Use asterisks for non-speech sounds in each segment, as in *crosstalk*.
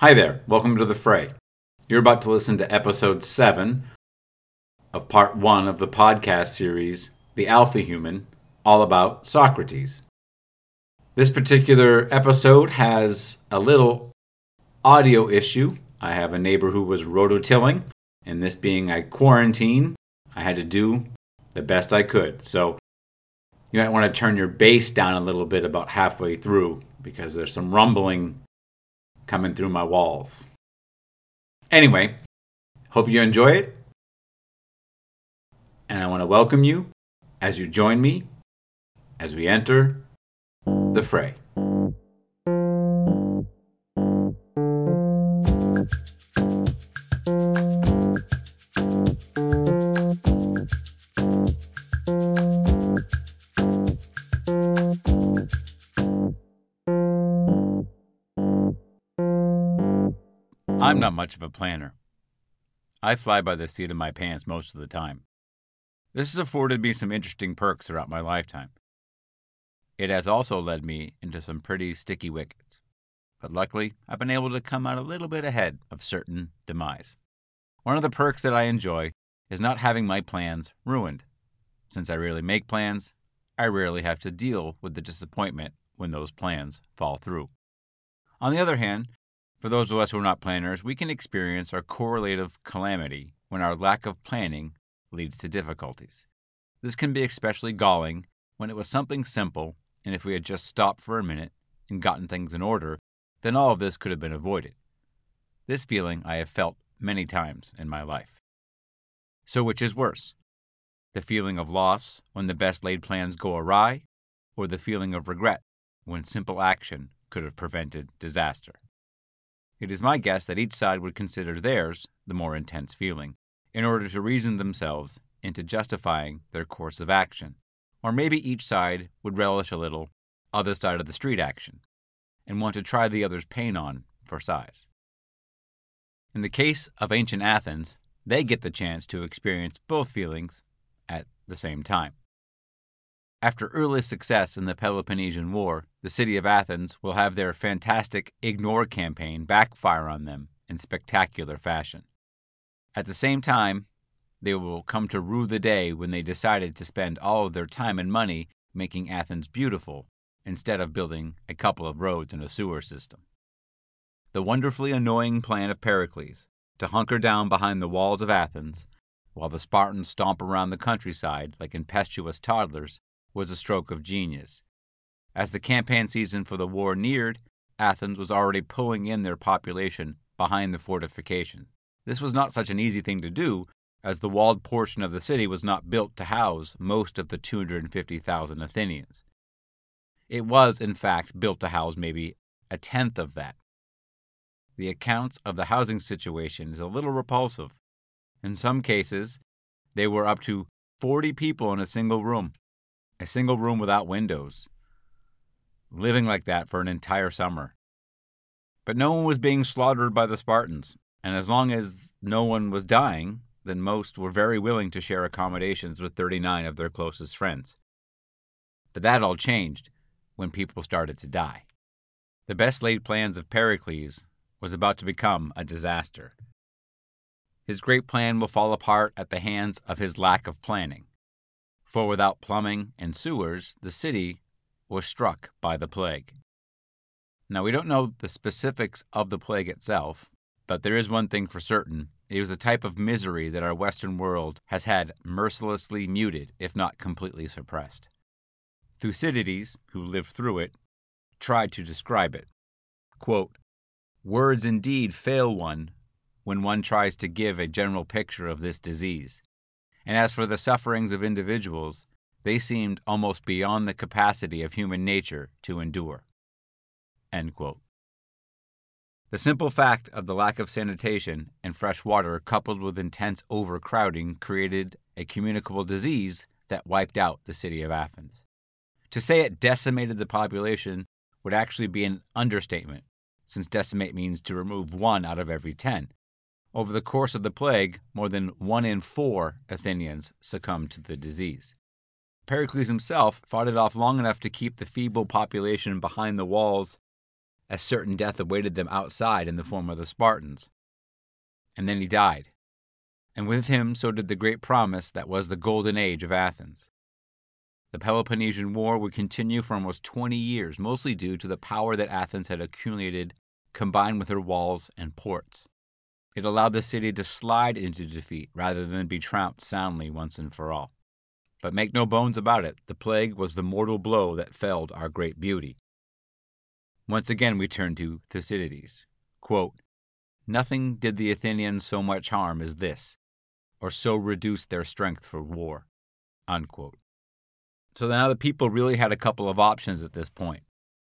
Hi there, welcome to the fray. You're about to listen to episode 7 of part 1 of the podcast series, The Alpha Human, all about Socrates. This particular episode has a little audio issue. I have a neighbor who was rototilling, and this being a quarantine, I had to do the best I could. So you might want to turn your bass down a little bit about halfway through because there's some rumbling coming through my walls. Anyway, hope you enjoy it. And I want to welcome you as you join me as we enter the fray. Much of a planner. I fly by the seat of my pants most of the time. This has afforded me some interesting perks throughout my lifetime. It has also led me into some pretty sticky wickets. But luckily, I've been able to come out a little bit ahead of certain demise. One of the perks that I enjoy is not having my plans ruined. Since I rarely make plans, I rarely have to deal with the disappointment when those plans fall through. On the other hand, for those of us who are not planners, we can experience our correlative calamity when our lack of planning leads to difficulties. This can be especially galling when it was something simple, and if we had just stopped for a minute and gotten things in order, then all of this could have been avoided. This feeling I have felt many times in my life. So, which is worse? The feeling of loss when the best laid plans go awry, or the feeling of regret when simple action could have prevented disaster? It is my guess that each side would consider theirs the more intense feeling, in order to reason themselves into justifying their course of action. Or maybe each side would relish a little other side of the street action, and want to try the other's pain on for size. In the case of ancient Athens, they get the chance to experience both feelings at the same time. After early success in the Peloponnesian War, the city of Athens will have their fantastic ignore campaign backfire on them in spectacular fashion. At the same time, they will come to rue the day when they decided to spend all of their time and money making Athens beautiful instead of building a couple of roads and a sewer system. The wonderfully annoying plan of Pericles to hunker down behind the walls of Athens while the Spartans stomp around the countryside like impetuous toddlers was a stroke of genius. As the campaign season for the war neared, Athens was already pulling in their population behind the fortification. This was not such an easy thing to do, as the walled portion of the city was not built to house most of the 250,000 Athenians. It was, in fact, built to house maybe a tenth of that. The accounts of the housing situation is a little repulsive. In some cases, they were up to 40 people in a single room a single room without windows, living like that for an entire summer. But no one was being slaughtered by the Spartans, and as long as no one was dying, then most were very willing to share accommodations with 39 of their closest friends. But that all changed when people started to die. The best laid plans of Pericles was about to become a disaster. His great plan will fall apart at the hands of his lack of planning for without plumbing and sewers, the city was struck by the plague. Now, we don't know the specifics of the plague itself, but there is one thing for certain. It was a type of misery that our Western world has had mercilessly muted, if not completely suppressed. Thucydides, who lived through it, tried to describe it. Quote, Words indeed fail one when one tries to give a general picture of this disease. And as for the sufferings of individuals, they seemed almost beyond the capacity of human nature to endure. The simple fact of the lack of sanitation and fresh water, coupled with intense overcrowding, created a communicable disease that wiped out the city of Athens. To say it decimated the population would actually be an understatement, since decimate means to remove one out of every ten. Over the course of the plague, more than one in four Athenians succumbed to the disease. Pericles himself fought it off long enough to keep the feeble population behind the walls as certain death awaited them outside in the form of the Spartans. And then he died. And with him, so did the great promise that was the golden age of Athens. The Peloponnesian War would continue for almost 20 years, mostly due to the power that Athens had accumulated combined with her walls and ports. It allowed the city to slide into defeat rather than be trounced soundly once and for all. But make no bones about it, the plague was the mortal blow that felled our great beauty. Once again we turn to Thucydides. Quote, Nothing did the Athenians so much harm as this, or so reduce their strength for war. Unquote. So now the people really had a couple of options at this point.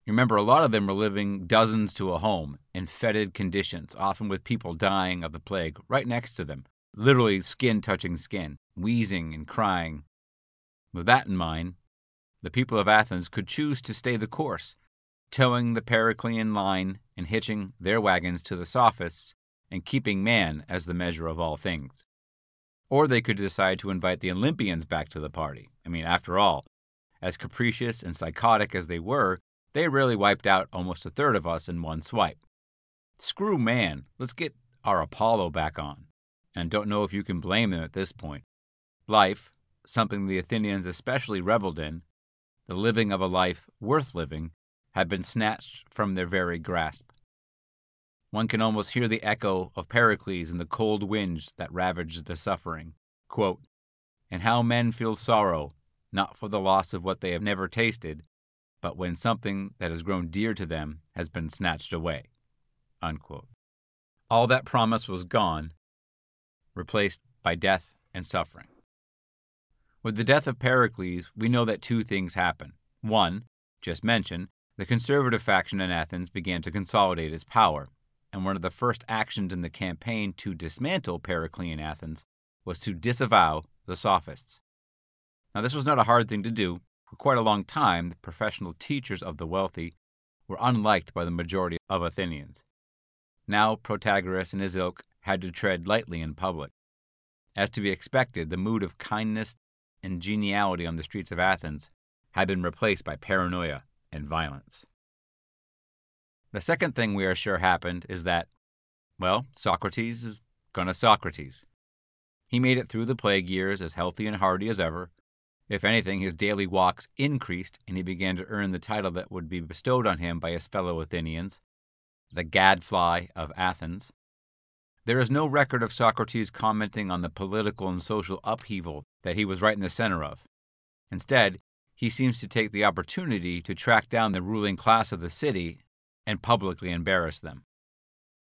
Remember, a lot of them were living dozens to a home in fetid conditions, often with people dying of the plague right next to them, literally skin touching skin, wheezing and crying. With that in mind, the people of Athens could choose to stay the course towing the Periclean line and hitching their wagons to the sophists and keeping man as the measure of all things. Or they could decide to invite the Olympians back to the party. I mean, after all, as capricious and psychotic as they were, they really wiped out almost a third of us in one swipe. Screw man, let's get our Apollo back on. And don't know if you can blame them at this point. Life, something the Athenians especially reveled in, the living of a life worth living, had been snatched from their very grasp. One can almost hear the echo of Pericles in the cold winds that ravaged the suffering. Quote, and how men feel sorrow, not for the loss of what they have never tasted, but when something that has grown dear to them has been snatched away. Unquote. All that promise was gone, replaced by death and suffering. With the death of Pericles, we know that two things happen. One, just mentioned, the conservative faction in Athens began to consolidate its power, and one of the first actions in the campaign to dismantle Periclean Athens was to disavow the Sophists. Now, this was not a hard thing to do. For quite a long time, the professional teachers of the wealthy were unliked by the majority of Athenians. Now, Protagoras and his ilk had to tread lightly in public. As to be expected, the mood of kindness and geniality on the streets of Athens had been replaced by paranoia and violence. The second thing we are sure happened is that, well, Socrates is gonna Socrates. He made it through the plague years as healthy and hearty as ever. If anything, his daily walks increased, and he began to earn the title that would be bestowed on him by his fellow Athenians, the gadfly of Athens. There is no record of Socrates commenting on the political and social upheaval that he was right in the center of. Instead, he seems to take the opportunity to track down the ruling class of the city and publicly embarrass them.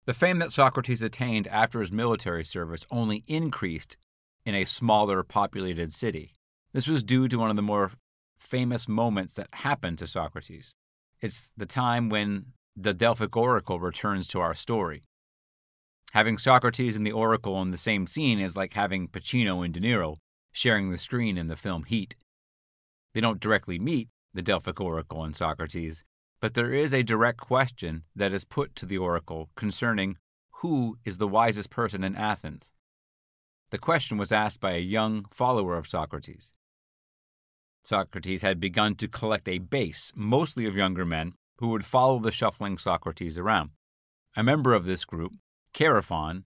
The fame that Socrates attained after his military service only increased in a smaller populated city. This was due to one of the more famous moments that happened to Socrates. It's the time when the Delphic oracle returns to our story. Having Socrates and the oracle in the same scene is like having Pacino and De Niro sharing the screen in the film Heat. They don't directly meet the Delphic oracle and Socrates, but there is a direct question that is put to the oracle concerning who is the wisest person in Athens. The question was asked by a young follower of Socrates. Socrates had begun to collect a base, mostly of younger men, who would follow the shuffling Socrates around. A member of this group, Chaerephon,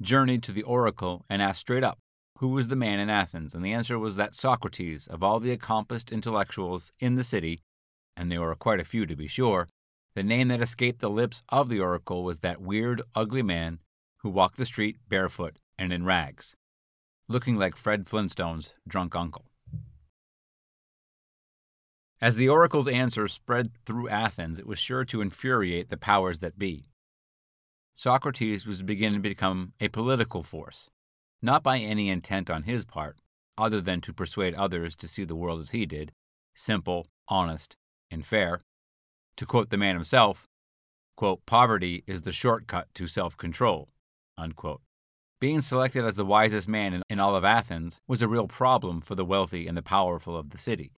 journeyed to the oracle and asked straight up, who was the man in Athens? And the answer was that Socrates, of all the accomplished intellectuals in the city, and there were quite a few to be sure, the name that escaped the lips of the oracle was that weird, ugly man who walked the street barefoot and in rags, looking like Fred Flintstone's drunk uncle. As the oracle's answer spread through Athens, it was sure to infuriate the powers that be. Socrates was beginning to become a political force, not by any intent on his part, other than to persuade others to see the world as he did simple, honest, and fair. To quote the man himself, quote, poverty is the shortcut to self control. Being selected as the wisest man in, in all of Athens was a real problem for the wealthy and the powerful of the city.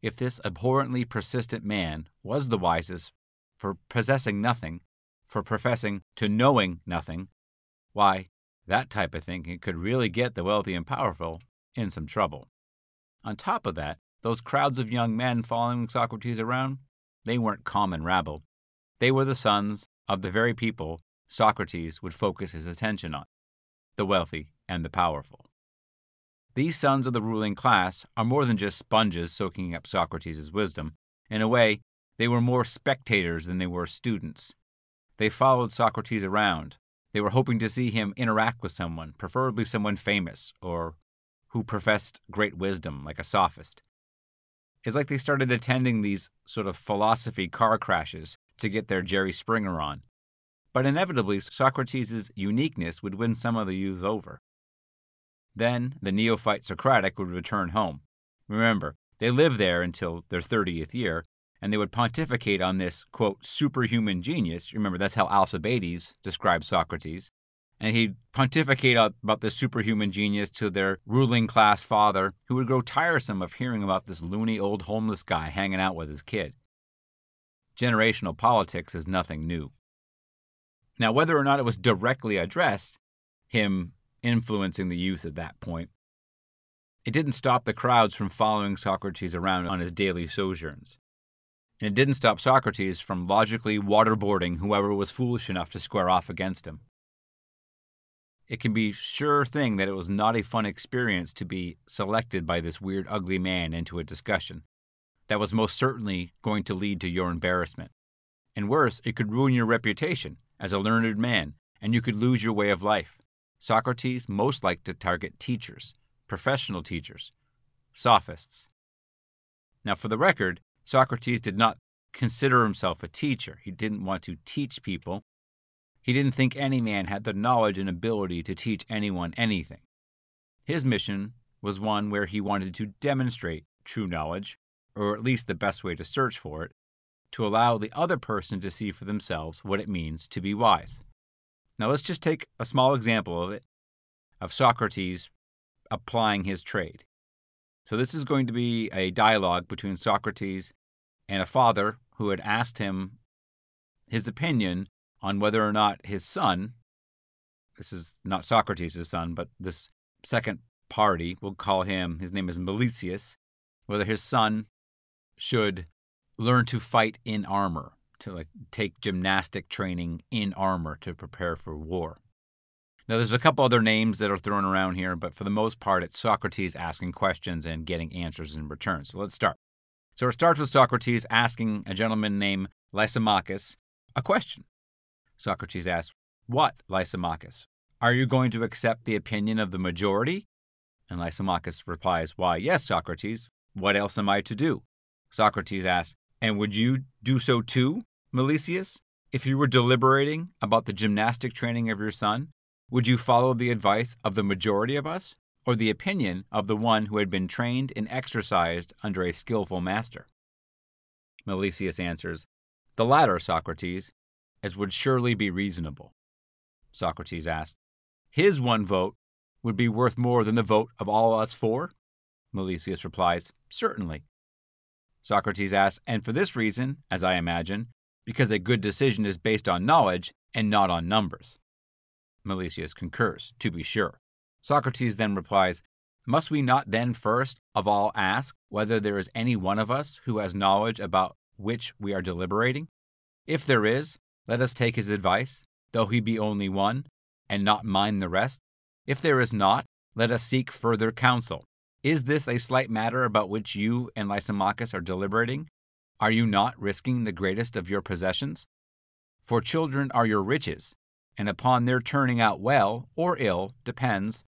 If this abhorrently persistent man was the wisest for possessing nothing, for professing to knowing nothing, why, that type of thinking could really get the wealthy and powerful in some trouble. On top of that, those crowds of young men following Socrates around, they weren't common rabble. They were the sons of the very people Socrates would focus his attention on the wealthy and the powerful. These sons of the ruling class are more than just sponges soaking up Socrates' wisdom. In a way, they were more spectators than they were students. They followed Socrates around. They were hoping to see him interact with someone, preferably someone famous or who professed great wisdom, like a sophist. It's like they started attending these sort of philosophy car crashes to get their Jerry Springer on. But inevitably, Socrates' uniqueness would win some of the youths over. Then the neophyte Socratic would return home. Remember, they lived there until their 30th year, and they would pontificate on this, quote, superhuman genius. Remember, that's how Alcibiades described Socrates. And he'd pontificate about this superhuman genius to their ruling class father, who would grow tiresome of hearing about this loony old homeless guy hanging out with his kid. Generational politics is nothing new. Now, whether or not it was directly addressed, him influencing the youth at that point, it didn't stop the crowds from following Socrates around on his daily sojourns. And it didn't stop Socrates from logically waterboarding whoever was foolish enough to square off against him. It can be sure thing that it was not a fun experience to be selected by this weird, ugly man into a discussion. That was most certainly going to lead to your embarrassment. And worse, it could ruin your reputation as a learned man, and you could lose your way of life. Socrates most liked to target teachers, professional teachers, sophists. Now, for the record, Socrates did not consider himself a teacher. He didn't want to teach people. He didn't think any man had the knowledge and ability to teach anyone anything. His mission was one where he wanted to demonstrate true knowledge, or at least the best way to search for it, to allow the other person to see for themselves what it means to be wise. Now, let's just take a small example of it, of Socrates applying his trade. So, this is going to be a dialogue between Socrates and a father who had asked him his opinion on whether or not his son, this is not Socrates' son, but this second party, we'll call him, his name is Melesias, whether his son should learn to fight in armor, to like take gymnastic training in armor to prepare for war. Now, there's a couple other names that are thrown around here, but for the most part, it's Socrates asking questions and getting answers in return. So let's start. So it starts with Socrates asking a gentleman named Lysimachus a question. Socrates asks, What, Lysimachus? Are you going to accept the opinion of the majority? And Lysimachus replies, Why, yes, Socrates. What else am I to do? Socrates asks, and would you do so too, Melesias? If you were deliberating about the gymnastic training of your son, would you follow the advice of the majority of us, or the opinion of the one who had been trained and exercised under a skillful master? Melesias answers, The latter, Socrates, as would surely be reasonable. Socrates asked, His one vote would be worth more than the vote of all us four? Melesias replies, Certainly. Socrates asks, and for this reason, as I imagine, because a good decision is based on knowledge and not on numbers. Melesias concurs, to be sure. Socrates then replies, Must we not then first of all ask whether there is any one of us who has knowledge about which we are deliberating? If there is, let us take his advice, though he be only one, and not mind the rest. If there is not, let us seek further counsel, is this a slight matter about which you and Lysimachus are deliberating? Are you not risking the greatest of your possessions? For children are your riches, and upon their turning out well or ill depends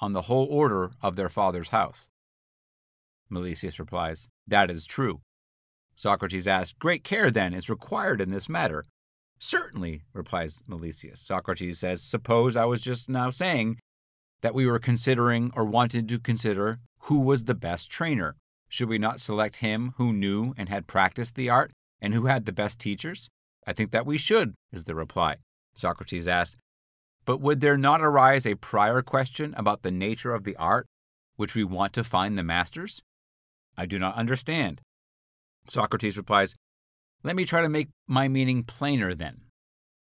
on the whole order of their father's house. Melesias replies, That is true. Socrates asks, Great care, then, is required in this matter. Certainly, replies Melesias. Socrates says, Suppose I was just now saying that we were considering or wanted to consider who was the best trainer. Should we not select him who knew and had practiced the art and who had the best teachers? I think that we should, is the reply. Socrates asked, But would there not arise a prior question about the nature of the art which we want to find the masters? I do not understand. Socrates replies, Let me try to make my meaning plainer then.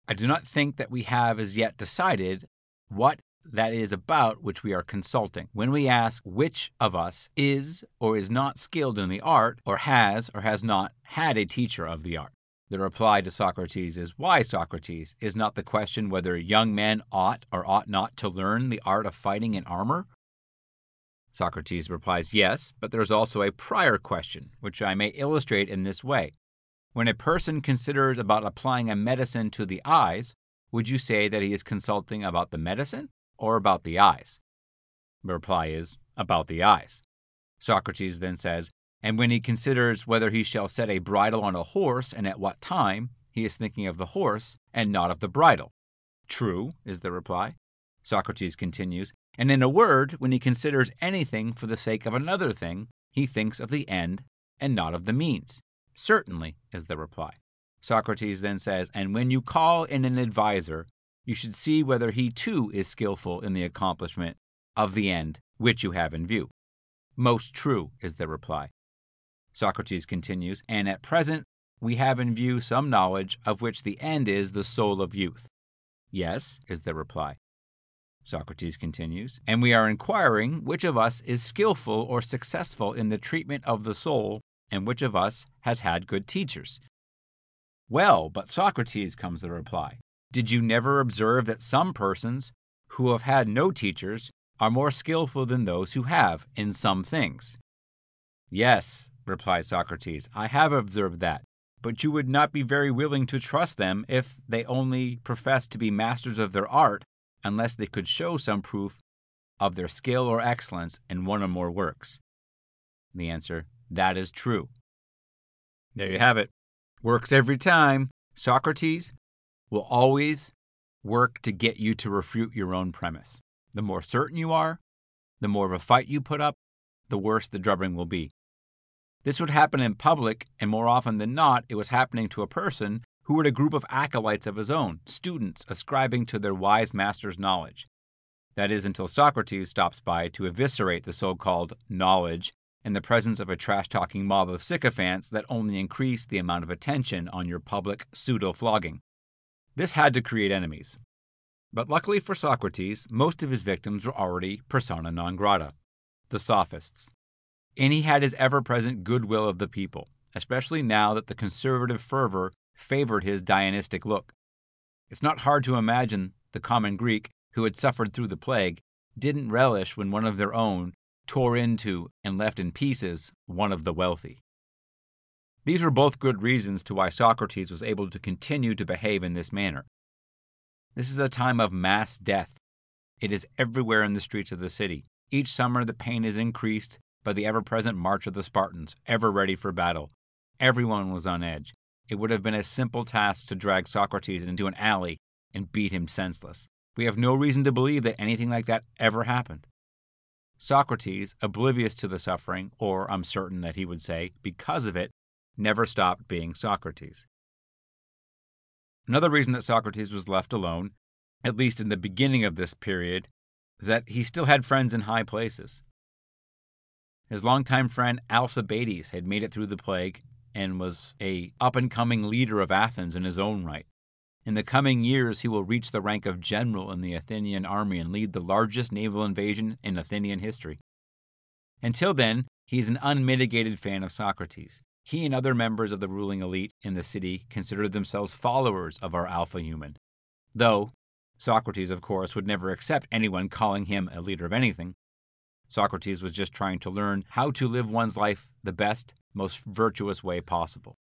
I do not think that we have as yet decided what that is about which we are consulting. When we ask which of us is or is not skilled in the art, or has or has not had a teacher of the art. The reply to Socrates is why Socrates is not the question whether young men ought or ought not to learn the art of fighting in armor. Socrates replies yes, but there is also a prior question, which I may illustrate in this way. When a person considers about applying a medicine to the eyes, would you say that he is consulting about the medicine or about the eyes? The reply is about the eyes. Socrates then says, and when he considers whether he shall set a bridle on a horse and at what time, he is thinking of the horse and not of the bridle. True, is the reply. Socrates continues, and in a word, when he considers anything for the sake of another thing, he thinks of the end and not of the means. Certainly, is the reply. Socrates then says, and when you call in an adviser, you should see whether he too is skillful in the accomplishment of the end which you have in view. Most true, is the reply. Socrates continues, and at present we have in view some knowledge of which the end is the soul of youth. Yes, is the reply. Socrates continues, and we are inquiring which of us is skillful or successful in the treatment of the soul, and which of us has had good teachers. Well, but Socrates, comes the reply, did you never observe that some persons who have had no teachers are more skillful than those who have in some things? Yes, replied Socrates, I have observed that. But you would not be very willing to trust them if they only professed to be masters of their art, unless they could show some proof of their skill or excellence in one or more works. The answer, that is true. There you have it. Works every time. Socrates will always work to get you to refute your own premise. The more certain you are, the more of a fight you put up, the worse the drubbing will be. This would happen in public, and more often than not, it was happening to a person who had a group of acolytes of his own, students ascribing to their wise master's knowledge. That is, until Socrates stops by to eviscerate the so called knowledge in the presence of a trash talking mob of sycophants that only increase the amount of attention on your public pseudo flogging. This had to create enemies. But luckily for Socrates, most of his victims were already persona non grata the sophists and he had his ever present goodwill of the people, especially now that the conservative fervor favored his Dionystic look. It's not hard to imagine the common Greek, who had suffered through the plague, didn't relish when one of their own tore into and left in pieces one of the wealthy. These were both good reasons to why Socrates was able to continue to behave in this manner. This is a time of mass death. It is everywhere in the streets of the city. Each summer the pain is increased, by the ever present march of the Spartans, ever ready for battle. Everyone was on edge. It would have been a simple task to drag Socrates into an alley and beat him senseless. We have no reason to believe that anything like that ever happened. Socrates, oblivious to the suffering, or I'm certain that he would say, because of it, never stopped being Socrates. Another reason that Socrates was left alone, at least in the beginning of this period, is that he still had friends in high places. His longtime friend Alcibiades had made it through the plague and was a up-and-coming leader of Athens in his own right. In the coming years, he will reach the rank of general in the Athenian army and lead the largest naval invasion in Athenian history. Until then, he is an unmitigated fan of Socrates. He and other members of the ruling elite in the city considered themselves followers of our alpha human. Though, Socrates, of course, would never accept anyone calling him a leader of anything, Socrates was just trying to learn how to live one's life the best, most virtuous way possible.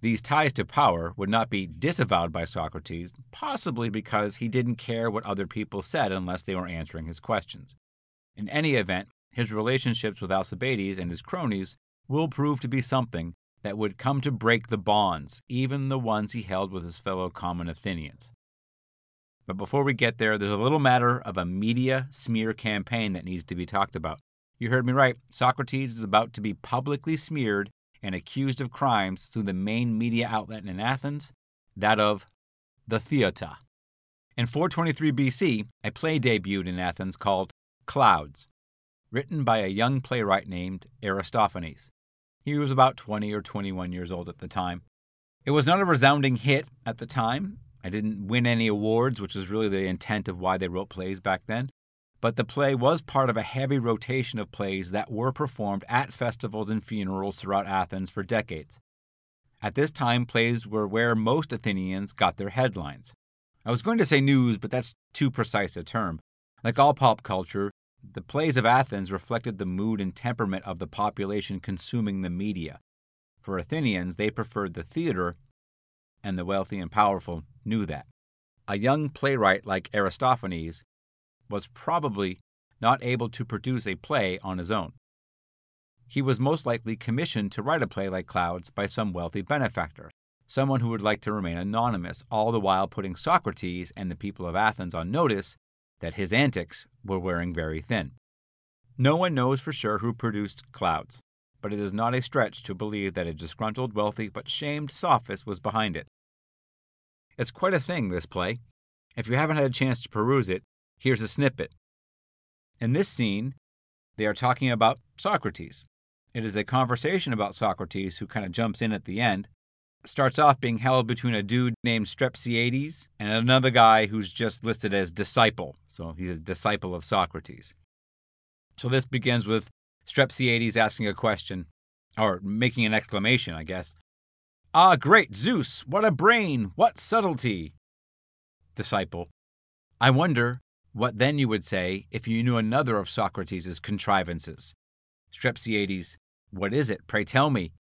These ties to power would not be disavowed by Socrates, possibly because he didn't care what other people said unless they were answering his questions. In any event, his relationships with Alcibiades and his cronies will prove to be something that would come to break the bonds, even the ones he held with his fellow common Athenians. But before we get there, there's a little matter of a media smear campaign that needs to be talked about. You heard me right. Socrates is about to be publicly smeared and accused of crimes through the main media outlet in Athens, that of the Theater. In 423 BC, a play debuted in Athens called Clouds, written by a young playwright named Aristophanes. He was about 20 or 21 years old at the time. It was not a resounding hit at the time, I didn't win any awards, which was really the intent of why they wrote plays back then. But the play was part of a heavy rotation of plays that were performed at festivals and funerals throughout Athens for decades. At this time, plays were where most Athenians got their headlines. I was going to say news, but that's too precise a term. Like all pop culture, the plays of Athens reflected the mood and temperament of the population consuming the media. For Athenians, they preferred the theater, and the wealthy and powerful knew that. A young playwright like Aristophanes was probably not able to produce a play on his own. He was most likely commissioned to write a play like Clouds by some wealthy benefactor, someone who would like to remain anonymous, all the while putting Socrates and the people of Athens on notice that his antics were wearing very thin. No one knows for sure who produced Clouds, but it is not a stretch to believe that a disgruntled, wealthy, but shamed sophist was behind it. It's quite a thing, this play. If you haven't had a chance to peruse it, here's a snippet. In this scene, they are talking about Socrates. It is a conversation about Socrates who kind of jumps in at the end. Starts off being held between a dude named Strepsiades and another guy who's just listed as disciple. So he's a disciple of Socrates. So this begins with Strepsiades asking a question, or making an exclamation, I guess. Ah, great Zeus, what a brain, what subtlety! Disciple, I wonder what then you would say if you knew another of Socrates' contrivances? Strepsiades, What is it? Pray tell me.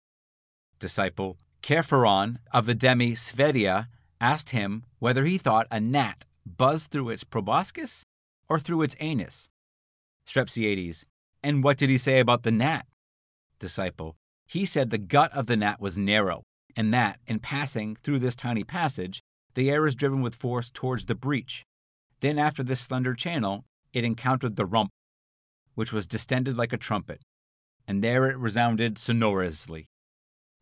Disciple, Chaerephon of the demi Sphedia asked him whether he thought a gnat buzzed through its proboscis or through its anus. Strepsiades, And what did he say about the gnat? Disciple, He said the gut of the gnat was narrow, and that, in passing through this tiny passage, the air is driven with force towards the breach, then, after this slender channel, it encountered the rump, which was distended like a trumpet, and there it resounded sonorously.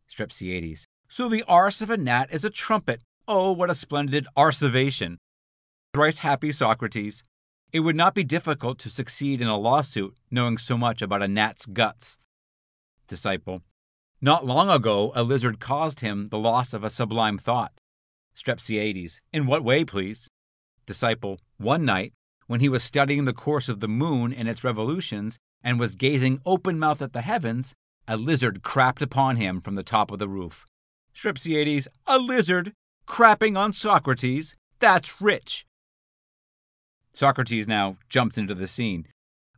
Strepsiades. So the arse of a gnat is a trumpet. Oh, what a splendid arsivation! Thrice happy Socrates. It would not be difficult to succeed in a lawsuit knowing so much about a gnat's guts. Disciple. Not long ago, a lizard caused him the loss of a sublime thought. Strepsiades. In what way, please? Disciple. One night, when he was studying the course of the moon and its revolutions, and was gazing open mouthed at the heavens, a lizard crapped upon him from the top of the roof. Strepsiades, a lizard crapping on Socrates? That's rich. Socrates now jumps into the scene.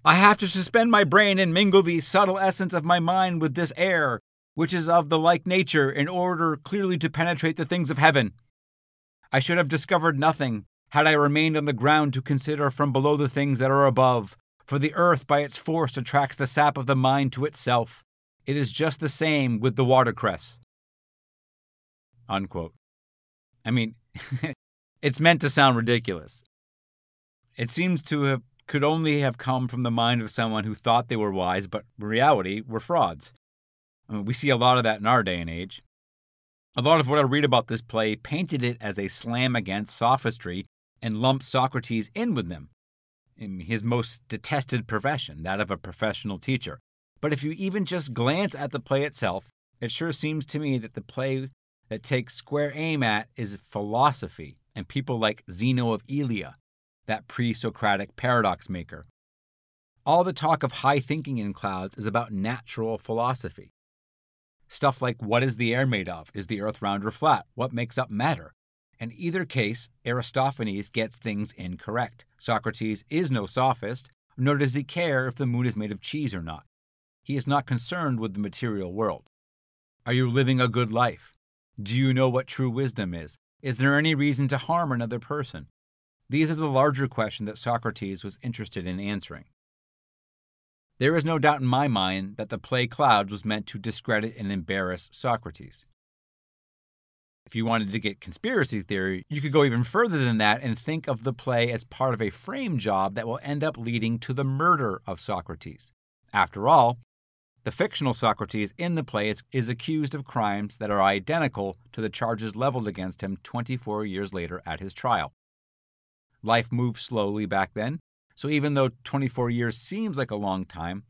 I have to suspend my brain and mingle the subtle essence of my mind with this air, which is of the like nature, in order clearly to penetrate the things of heaven. I should have discovered nothing had I remained on the ground to consider from below the things that are above, for the earth by its force attracts the sap of the mind to itself. It is just the same with the watercress. Unquote. I mean, *laughs* it's meant to sound ridiculous. It seems to have could only have come from the mind of someone who thought they were wise, but in reality were frauds. I mean, we see a lot of that in our day and age. A lot of what I read about this play painted it as a slam against sophistry and lumped Socrates in with them, in his most detested profession, that of a professional teacher. But if you even just glance at the play itself, it sure seems to me that the play that takes square aim at is philosophy and people like Zeno of Elea, that pre Socratic paradox maker. All the talk of high thinking in clouds is about natural philosophy. Stuff like what is the air made of? Is the earth round or flat? What makes up matter? In either case, Aristophanes gets things incorrect. Socrates is no sophist, nor does he care if the moon is made of cheese or not. He is not concerned with the material world. Are you living a good life? Do you know what true wisdom is? Is there any reason to harm another person? These are the larger questions that Socrates was interested in answering. There is no doubt in my mind that the play Clouds was meant to discredit and embarrass Socrates. If you wanted to get conspiracy theory, you could go even further than that and think of the play as part of a frame job that will end up leading to the murder of Socrates. After all, the fictional Socrates in the play is, is, accused of crimes that are identical to the charges leveled against him 24 years later at his trial. Life moved slowly back then, so even though 24 years seems like a long time,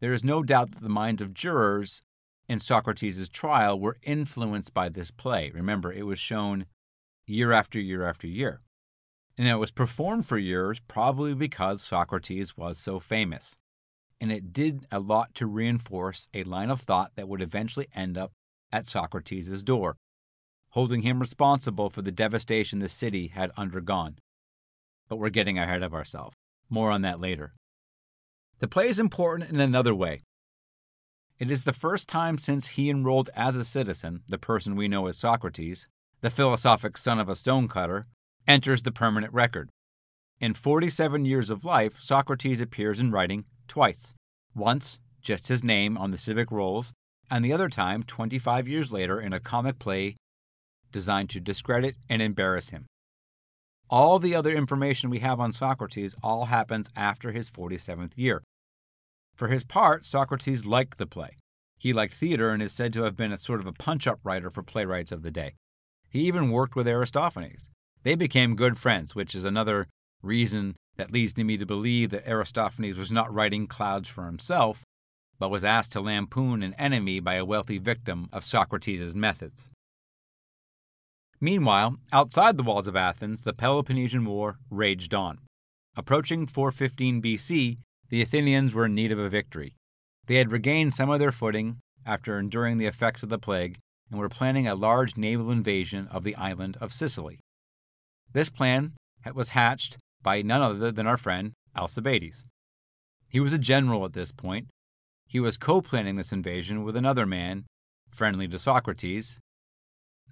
there is no doubt that the minds of jurors in Socrates' trial were influenced by this play. Remember, it was shown year after year after year. And it was performed for years probably because Socrates was so famous. And it did a lot to reinforce a line of thought that would eventually end up at Socrates' door, holding him responsible for the devastation the city had undergone. But we're getting ahead of ourselves. More on that later. The play is important in another way. It is the first time since he enrolled as a citizen, the person we know as Socrates, the philosophic son of a stonecutter, enters the permanent record. In 47 years of life, Socrates appears in writing twice. Once, just his name on the civic rolls, and the other time, 25 years later, in a comic play designed to discredit and embarrass him. All the other information we have on Socrates all happens after his 47th year. For his part, Socrates liked the play. He liked theater and is said to have been a sort of a punch up writer for playwrights of the day. He even worked with Aristophanes. They became good friends, which is another reason that leads me to believe that Aristophanes was not writing clouds for himself, but was asked to lampoon an enemy by a wealthy victim of Socrates' methods. Meanwhile, outside the walls of Athens, the Peloponnesian War raged on. Approaching 415 BC, the Athenians were in need of a victory. They had regained some of their footing after enduring the effects of the plague and were planning a large naval invasion of the island of Sicily. This plan was hatched by none other than our friend Alcibiades. He was a general at this point. He was co planning this invasion with another man, friendly to Socrates,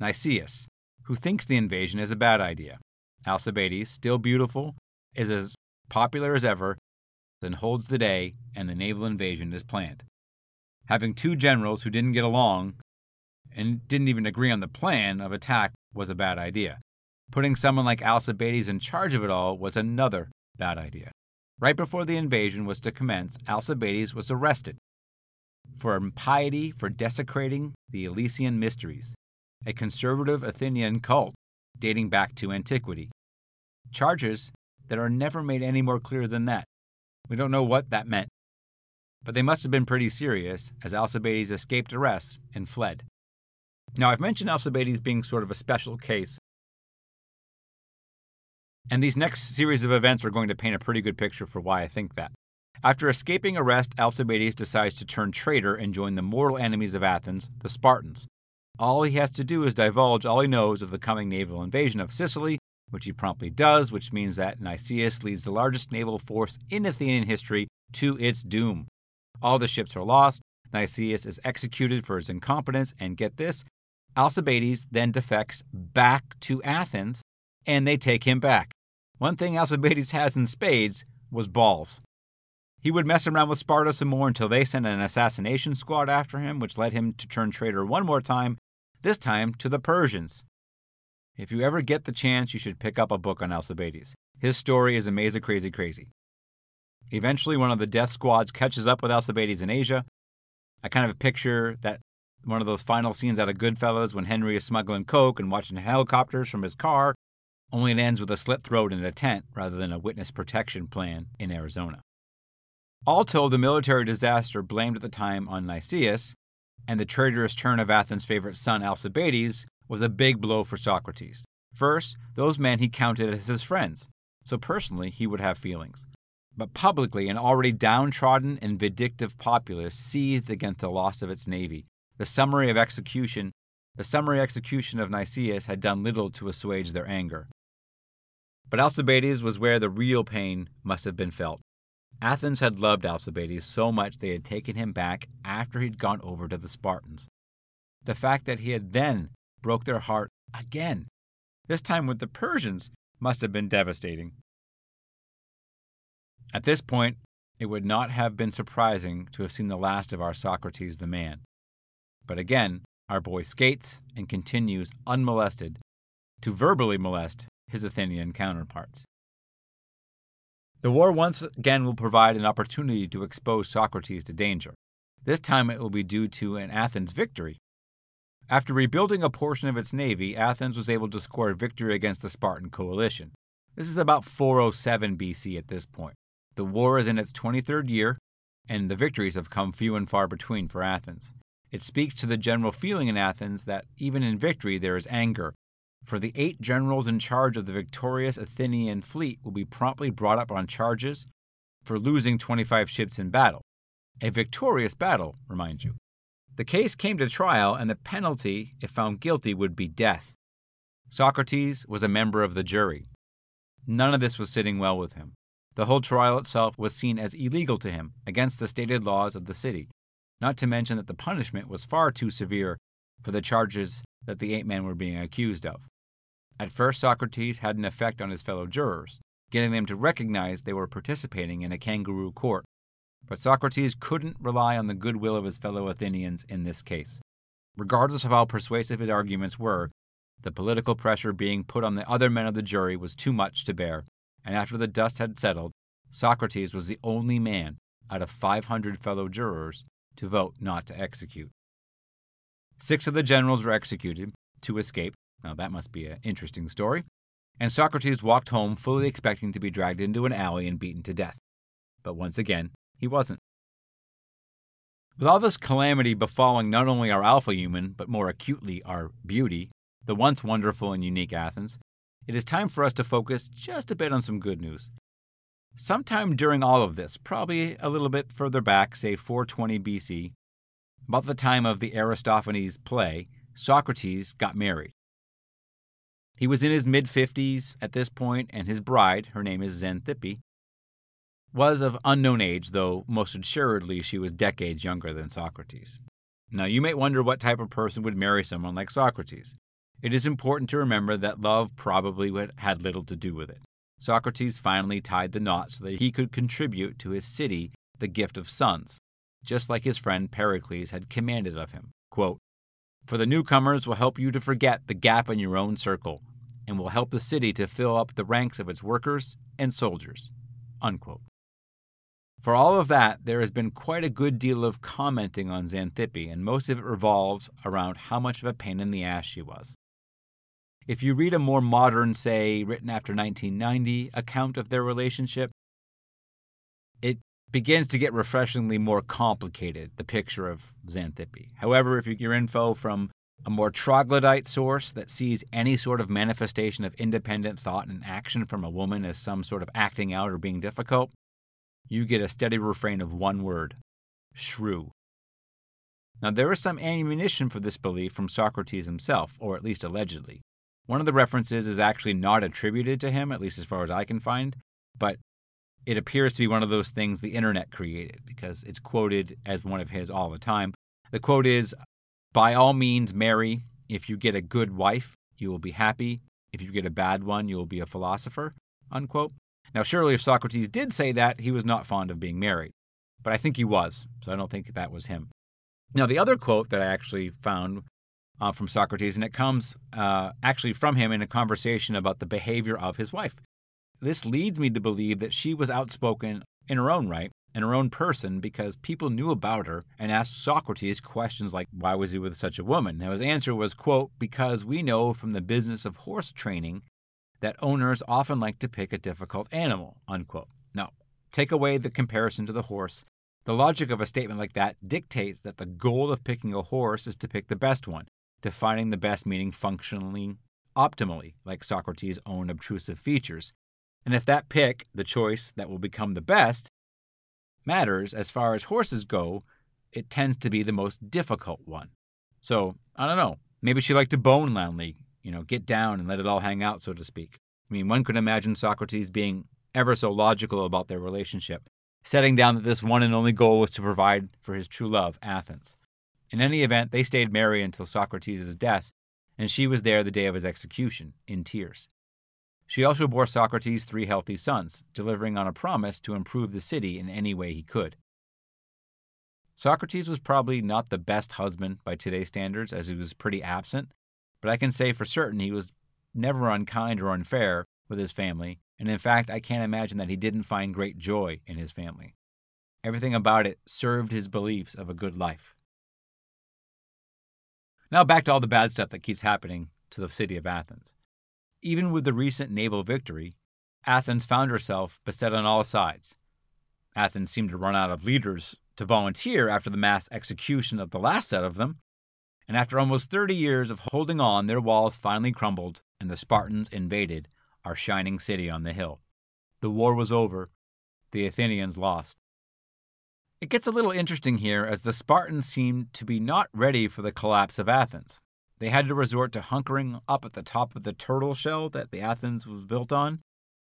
Nicias, who thinks the invasion is a bad idea. Alcibiades, still beautiful, is as popular as ever and holds the day, and the naval invasion is planned. Having two generals who didn't get along and didn't even agree on the plan of attack was a bad idea. Putting someone like Alcibiades in charge of it all was another bad idea. Right before the invasion was to commence, Alcibiades was arrested for impiety for desecrating the Eleusinian mysteries, a conservative Athenian cult dating back to antiquity. Charges that are never made any more clear than that. We don't know what that meant. But they must have been pretty serious, as Alcibiades escaped arrest and fled. Now, I've mentioned Alcibiades being sort of a special case. And these next series of events are going to paint a pretty good picture for why I think that. After escaping arrest, Alcibiades decides to turn traitor and join the mortal enemies of Athens, the Spartans. All he has to do is divulge all he knows of the coming naval invasion of Sicily which he promptly does, which means that Nicias leads the largest naval force in Athenian history to its doom. All the ships are lost, Nicias is executed for his incompetence, and get this, Alcibiades then defects back to Athens, and they take him back. One thing Alcibiades has in spades was balls. He would mess around with Sparta some more until they sent an assassination squad after him, which led him to turn traitor one more time, this time to the Persians. If you ever get the chance, you should pick up a book on Alcibiades. His story is amazing, crazy, crazy. Eventually, one of the death squads catches up with Alcibiades in Asia. I kind of picture that one of those final scenes out of Goodfellas when Henry is smuggling coke and watching helicopters from his car, only it ends with a slit throat in a tent rather than a witness protection plan in Arizona. All told, the military disaster blamed at the time on Nicias and the traitorous turn of Athens' favorite son Alcibiades was a big blow for Socrates. First, those men he counted as his friends, so personally he would have feelings. But publicly, an already downtrodden and vindictive populace seethed against the loss of its navy. The summary of execution, the summary execution of Nicias had done little to assuage their anger. But Alcibiades was where the real pain must have been felt. Athens had loved Alcibiades so much they had taken him back after he'd gone over to the Spartans. The fact that he had then broke their heart again. This time with the Persians must have been devastating. At this point, it would not have been surprising to have seen the last of our Socrates the man. But again, our boy skates and continues unmolested to verbally molest his Athenian counterparts. The war once again will provide an opportunity to expose Socrates to danger. This time it will be due to an Athens victory after rebuilding a portion of its navy, Athens was able to score a victory against the Spartan coalition. This is about 407 BC at this point. The war is in its 23rd year, and the victories have come few and far between for Athens. It speaks to the general feeling in Athens that even in victory there is anger, for the eight generals in charge of the victorious Athenian fleet will be promptly brought up on charges for losing 25 ships in battle. A victorious battle, remind you. The case came to trial, and the penalty, if found guilty, would be death. Socrates was a member of the jury. None of this was sitting well with him. The whole trial itself was seen as illegal to him, against the stated laws of the city, not to mention that the punishment was far too severe for the charges that the eight men were being accused of. At first, Socrates had an effect on his fellow jurors, getting them to recognize they were participating in a kangaroo court. But Socrates couldn't rely on the goodwill of his fellow Athenians in this case. Regardless of how persuasive his arguments were, the political pressure being put on the other men of the jury was too much to bear, and after the dust had settled, Socrates was the only man out of 500 fellow jurors to vote not to execute. Six of the generals were executed, two escaped. Now, that must be an interesting story. And Socrates walked home fully expecting to be dragged into an alley and beaten to death. But once again, he wasn't. With all this calamity befalling not only our alpha human, but more acutely our beauty, the once wonderful and unique Athens, it is time for us to focus just a bit on some good news. Sometime during all of this, probably a little bit further back, say 420 BC, about the time of the Aristophanes play, Socrates got married. He was in his mid 50s at this point, and his bride, her name is Xanthippe, was of unknown age, though most assuredly she was decades younger than Socrates. Now, you may wonder what type of person would marry someone like Socrates. It is important to remember that love probably had little to do with it. Socrates finally tied the knot so that he could contribute to his city the gift of sons, just like his friend Pericles had commanded of him. Quote, For the newcomers will help you to forget the gap in your own circle, and will help the city to fill up the ranks of its workers and soldiers. Unquote. For all of that, there has been quite a good deal of commenting on Xanthippe, and most of it revolves around how much of a pain in the ass she was. If you read a more modern, say, written after 1990 account of their relationship, it begins to get refreshingly more complicated, the picture of Xanthippe. However, if your info from a more troglodyte source that sees any sort of manifestation of independent thought and action from a woman as some sort of acting out or being difficult, you get a steady refrain of one word shrew. Now, there is some ammunition for this belief from Socrates himself, or at least allegedly. One of the references is actually not attributed to him, at least as far as I can find, but it appears to be one of those things the internet created because it's quoted as one of his all the time. The quote is By all means, marry. If you get a good wife, you will be happy. If you get a bad one, you will be a philosopher. Unquote. Now, surely if Socrates did say that, he was not fond of being married. But I think he was, so I don't think that was him. Now, the other quote that I actually found uh, from Socrates, and it comes uh, actually from him in a conversation about the behavior of his wife. This leads me to believe that she was outspoken in her own right, in her own person, because people knew about her and asked Socrates questions like, why was he with such a woman? Now his answer was, quote, because we know from the business of horse training that owners often like to pick a difficult animal, unquote. Now, take away the comparison to the horse. The logic of a statement like that dictates that the goal of picking a horse is to pick the best one, defining the best meaning functionally optimally, like Socrates' own obtrusive features. And if that pick, the choice that will become the best, matters as far as horses go, it tends to be the most difficult one. So, I don't know. Maybe she liked to bone loudly, you know, get down and let it all hang out, so to speak. I mean, one could imagine Socrates being ever so logical about their relationship, setting down that this one and only goal was to provide for his true love, Athens. In any event, they stayed married until Socrates' death, and she was there the day of his execution, in tears. She also bore Socrates three healthy sons, delivering on a promise to improve the city in any way he could. Socrates was probably not the best husband by today's standards, as he was pretty absent, but I can say for certain he was never unkind or unfair with his family, and in fact, I can't imagine that he didn't find great joy in his family. Everything about it served his beliefs of a good life. Now, back to all the bad stuff that keeps happening to the city of Athens. Even with the recent naval victory, Athens found herself beset on all sides. Athens seemed to run out of leaders to volunteer after the mass execution of the last set of them, and after almost 30 years of holding on, their walls finally crumbled and the Spartans invaded our shining city on the hill. The war was over. The Athenians lost. It gets a little interesting here as the Spartans seemed to be not ready for the collapse of Athens. They had to resort to hunkering up at the top of the turtle shell that the Athens was built on,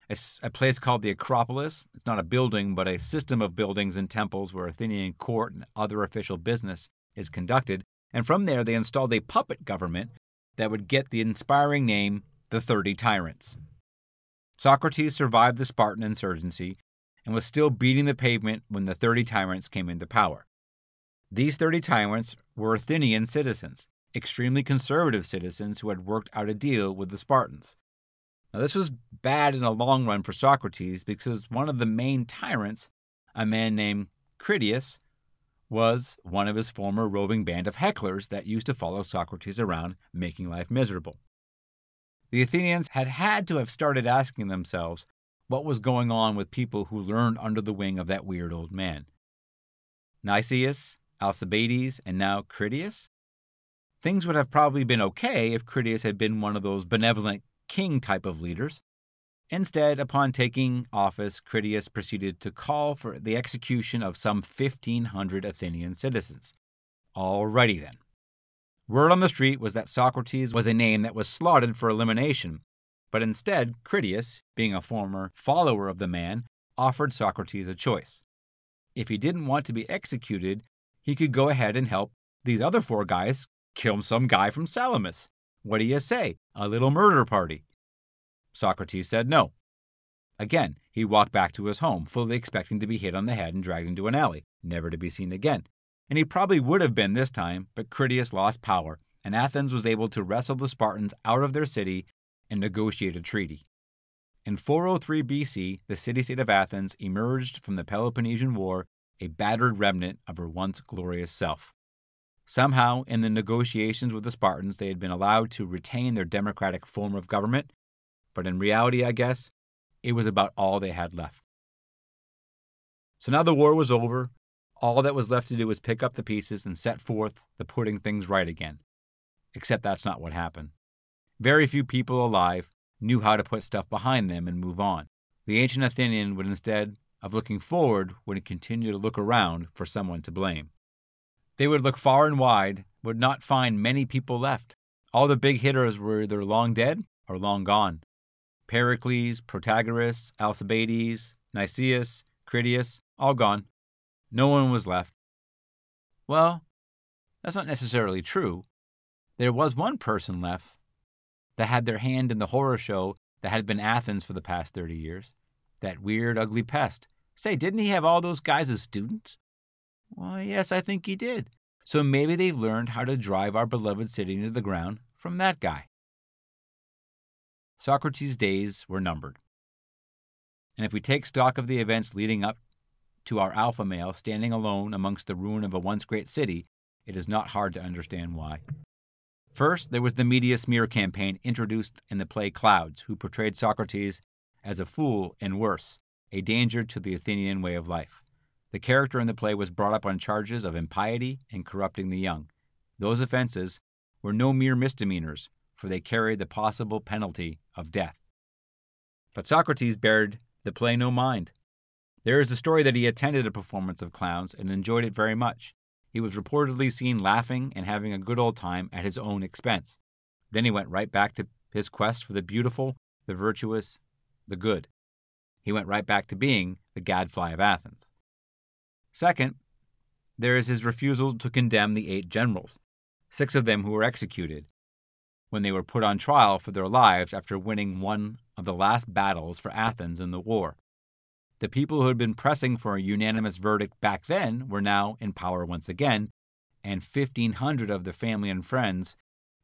a, place called the Acropolis. It's not a building, but a system of buildings and temples where Athenian court and other official business is conducted. And from there, they installed a puppet government that would get the inspiring name the Thirty Tyrants. Socrates survived the Spartan insurgency and was still beating the pavement when the Thirty Tyrants came into power. These Thirty Tyrants were Athenian citizens, extremely conservative citizens who had worked out a deal with the Spartans. Now, this was bad in the long run for Socrates because one of the main tyrants, a man named Critias, was one of his former roving band of hecklers that used to follow Socrates around, making life miserable. The Athenians had had to have started asking themselves what was going on with people who learned under the wing of that weird old man. Nicias, Alcibiades, and now Critias? Things would have probably been okay if Critias had been one of those benevolent king type of leaders. Instead, upon taking office, Critias proceeded to call for the execution of some 1,500 Athenian citizens. Alrighty then. Word on the street was that Socrates was a name that was slotted for elimination, but instead, Critias, being a former follower of the man, offered Socrates a choice. If he didn't want to be executed, he could go ahead and help these other four guys kill some guy from Salamis. What do you say? A little murder party. Socrates said no. Again, he walked back to his home, fully expecting to be hit on the head and dragged into an alley, never to be seen again. And he probably would have been this time, but Critias lost power, and Athens was able to wrestle the Spartans out of their city and negotiate a treaty. In 403 BC, the city state of Athens emerged from the Peloponnesian War a battered remnant of her once glorious self. Somehow, in the negotiations with the Spartans, they had been allowed to retain their democratic form of government, but in reality, I guess, it was about all they had left. So now the war was over. All that was left to do was pick up the pieces and set forth the putting things right again. Except that's not what happened. Very few people alive knew how to put stuff behind them and move on. The ancient Athenian would instead of looking forward would continue to look around for someone to blame. They would look far and wide, would not find many people left. All the big hitters were either long dead or long gone. Pericles, Protagoras, Alcibiades, Nicias, Critias, all gone. No one was left. Well, that's not necessarily true. There was one person left that had their hand in the horror show that had been Athens for the past 30 years. That weird, ugly pest. Say, didn't he have all those guys as students? Well, yes, I think he did. So maybe they've learned how to drive our beloved city into the ground from that guy. Socrates' days were numbered. And if we take stock of the events leading up to our alpha male standing alone amongst the ruin of a once great city, it is not hard to understand why. First, there was the media smear campaign introduced in the play Clouds, who portrayed Socrates as a fool and worse, a danger to the Athenian way of life. The character in the play was brought up on charges of impiety and corrupting the young. Those offenses were no mere misdemeanors, for they carried the possible penalty of death. But Socrates bared the play no mind. There is a story that he attended a performance of Clouds and enjoyed it very much. He was reportedly seen laughing and having a good old time at his own expense. Then he went right back to his quest for the beautiful, the virtuous, the good. He went right back to being the gadfly of Athens. Second, there is his refusal to condemn the eight generals, six of them who were executed, when they were put on trial for their lives after winning one of the last battles for Athens in the war. The people who had been pressing for a unanimous verdict back then were now in power once again, and 1,500 of their family and friends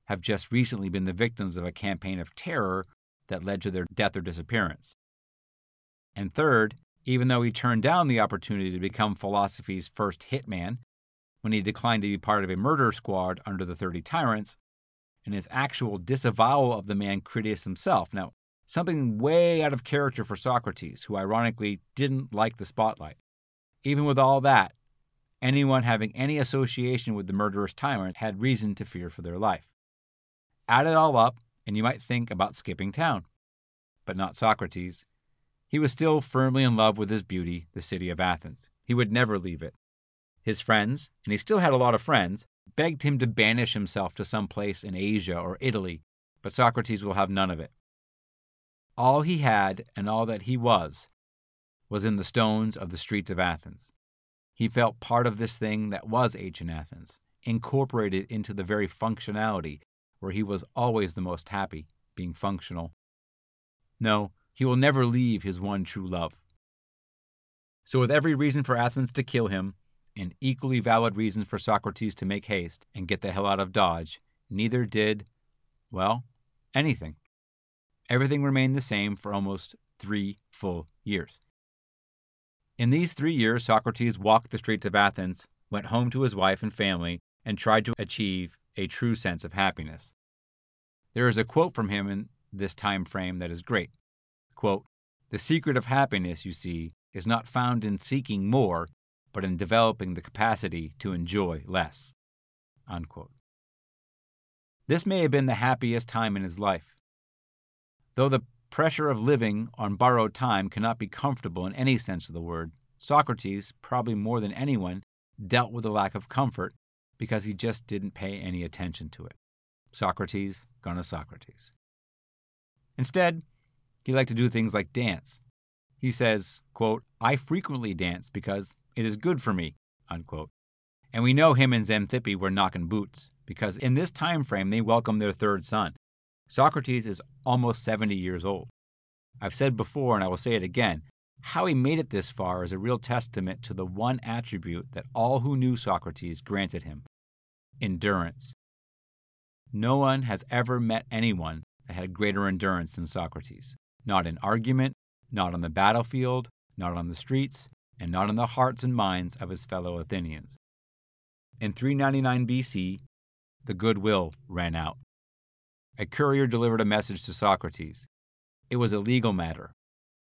have just recently been the victims of a campaign of terror that led to their death or disappearance. And third, even though he turned down the opportunity to become philosophy's first hitman when he declined to be part of a murder squad under the 30 tyrants, and his actual disavowal of the man Critias himself. Now, something way out of character for Socrates, who ironically didn't like the spotlight. Even with all that, anyone having any association with the murderous tyrant had reason to fear for their life. Add it all up, and you might think about skipping town. But not Socrates. He was still firmly in love with his beauty, the city of Athens. He would never leave it. His friends, and he still had a lot of friends, begged him to banish himself to some place in Asia or Italy, but Socrates will have none of it. All he had and all that he was was in the stones of the streets of Athens. He felt part of this thing that was ancient Athens, incorporated into the very functionality where he was always the most happy, being functional. No, he will never leave his one true love. So, with every reason for Athens to kill him, and equally valid reasons for Socrates to make haste and get the hell out of Dodge, neither did, well, anything. Everything remained the same for almost three full years. In these three years, Socrates walked the streets of Athens, went home to his wife and family, and tried to achieve a true sense of happiness. There is a quote from him in this time frame that is great. Quote, the secret of happiness, you see, is not found in seeking more, but in developing the capacity to enjoy less. Unquote. This may have been the happiest time in his life. Though the pressure of living on borrowed time cannot be comfortable in any sense of the word, Socrates, probably more than anyone, dealt with the lack of comfort because he just didn't pay any attention to it. Socrates, gonna Socrates. Instead, he liked to do things like dance. He says, quote, I frequently dance because it is good for me, unquote. And we know him and Xanthippe were knocking boots because in this time frame they welcomed their third son. Socrates is almost 70 years old. I've said before, and I will say it again, how he made it this far is a real testament to the one attribute that all who knew Socrates granted him endurance. No one has ever met anyone that had greater endurance than Socrates, not in argument, not on the battlefield, not on the streets, and not in the hearts and minds of his fellow Athenians. In 399 BC, the goodwill ran out. A courier delivered a message to Socrates. It was a legal matter.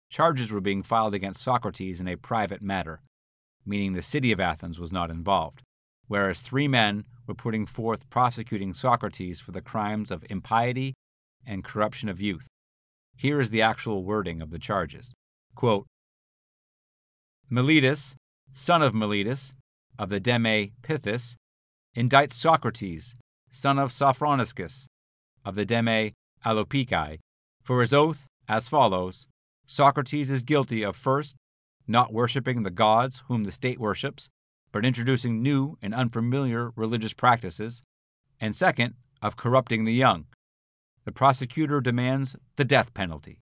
Charges were being filed against Socrates in a private matter, meaning the city of Athens was not involved, whereas three men were putting forth prosecuting Socrates for the crimes of impiety and corruption of youth. Here is the actual wording of the charges. Quote, Meletus, son of Miletus, of the Deme Pithis, indicts Socrates, son of Sophroniscus, of the Deme Alopece, for his oath as follows Socrates is guilty of first, not worshipping the gods whom the state worships, but introducing new and unfamiliar religious practices, and second, of corrupting the young. The prosecutor demands the death penalty.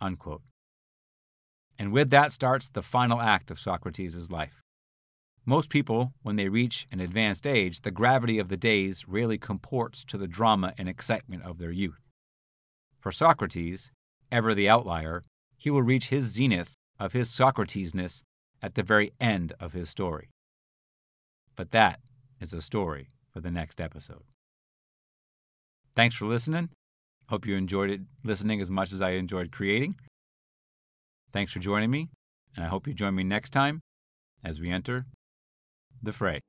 Unquote. And with that starts the final act of Socrates' life. Most people, when they reach an advanced age, the gravity of the days rarely comports to the drama and excitement of their youth. For Socrates, ever the outlier, he will reach his zenith of his Socratesness at the very end of his story. But that is a story for the next episode. Thanks for listening. Hope you enjoyed it listening as much as I enjoyed creating. Thanks for joining me, and I hope you join me next time as we enter the fray.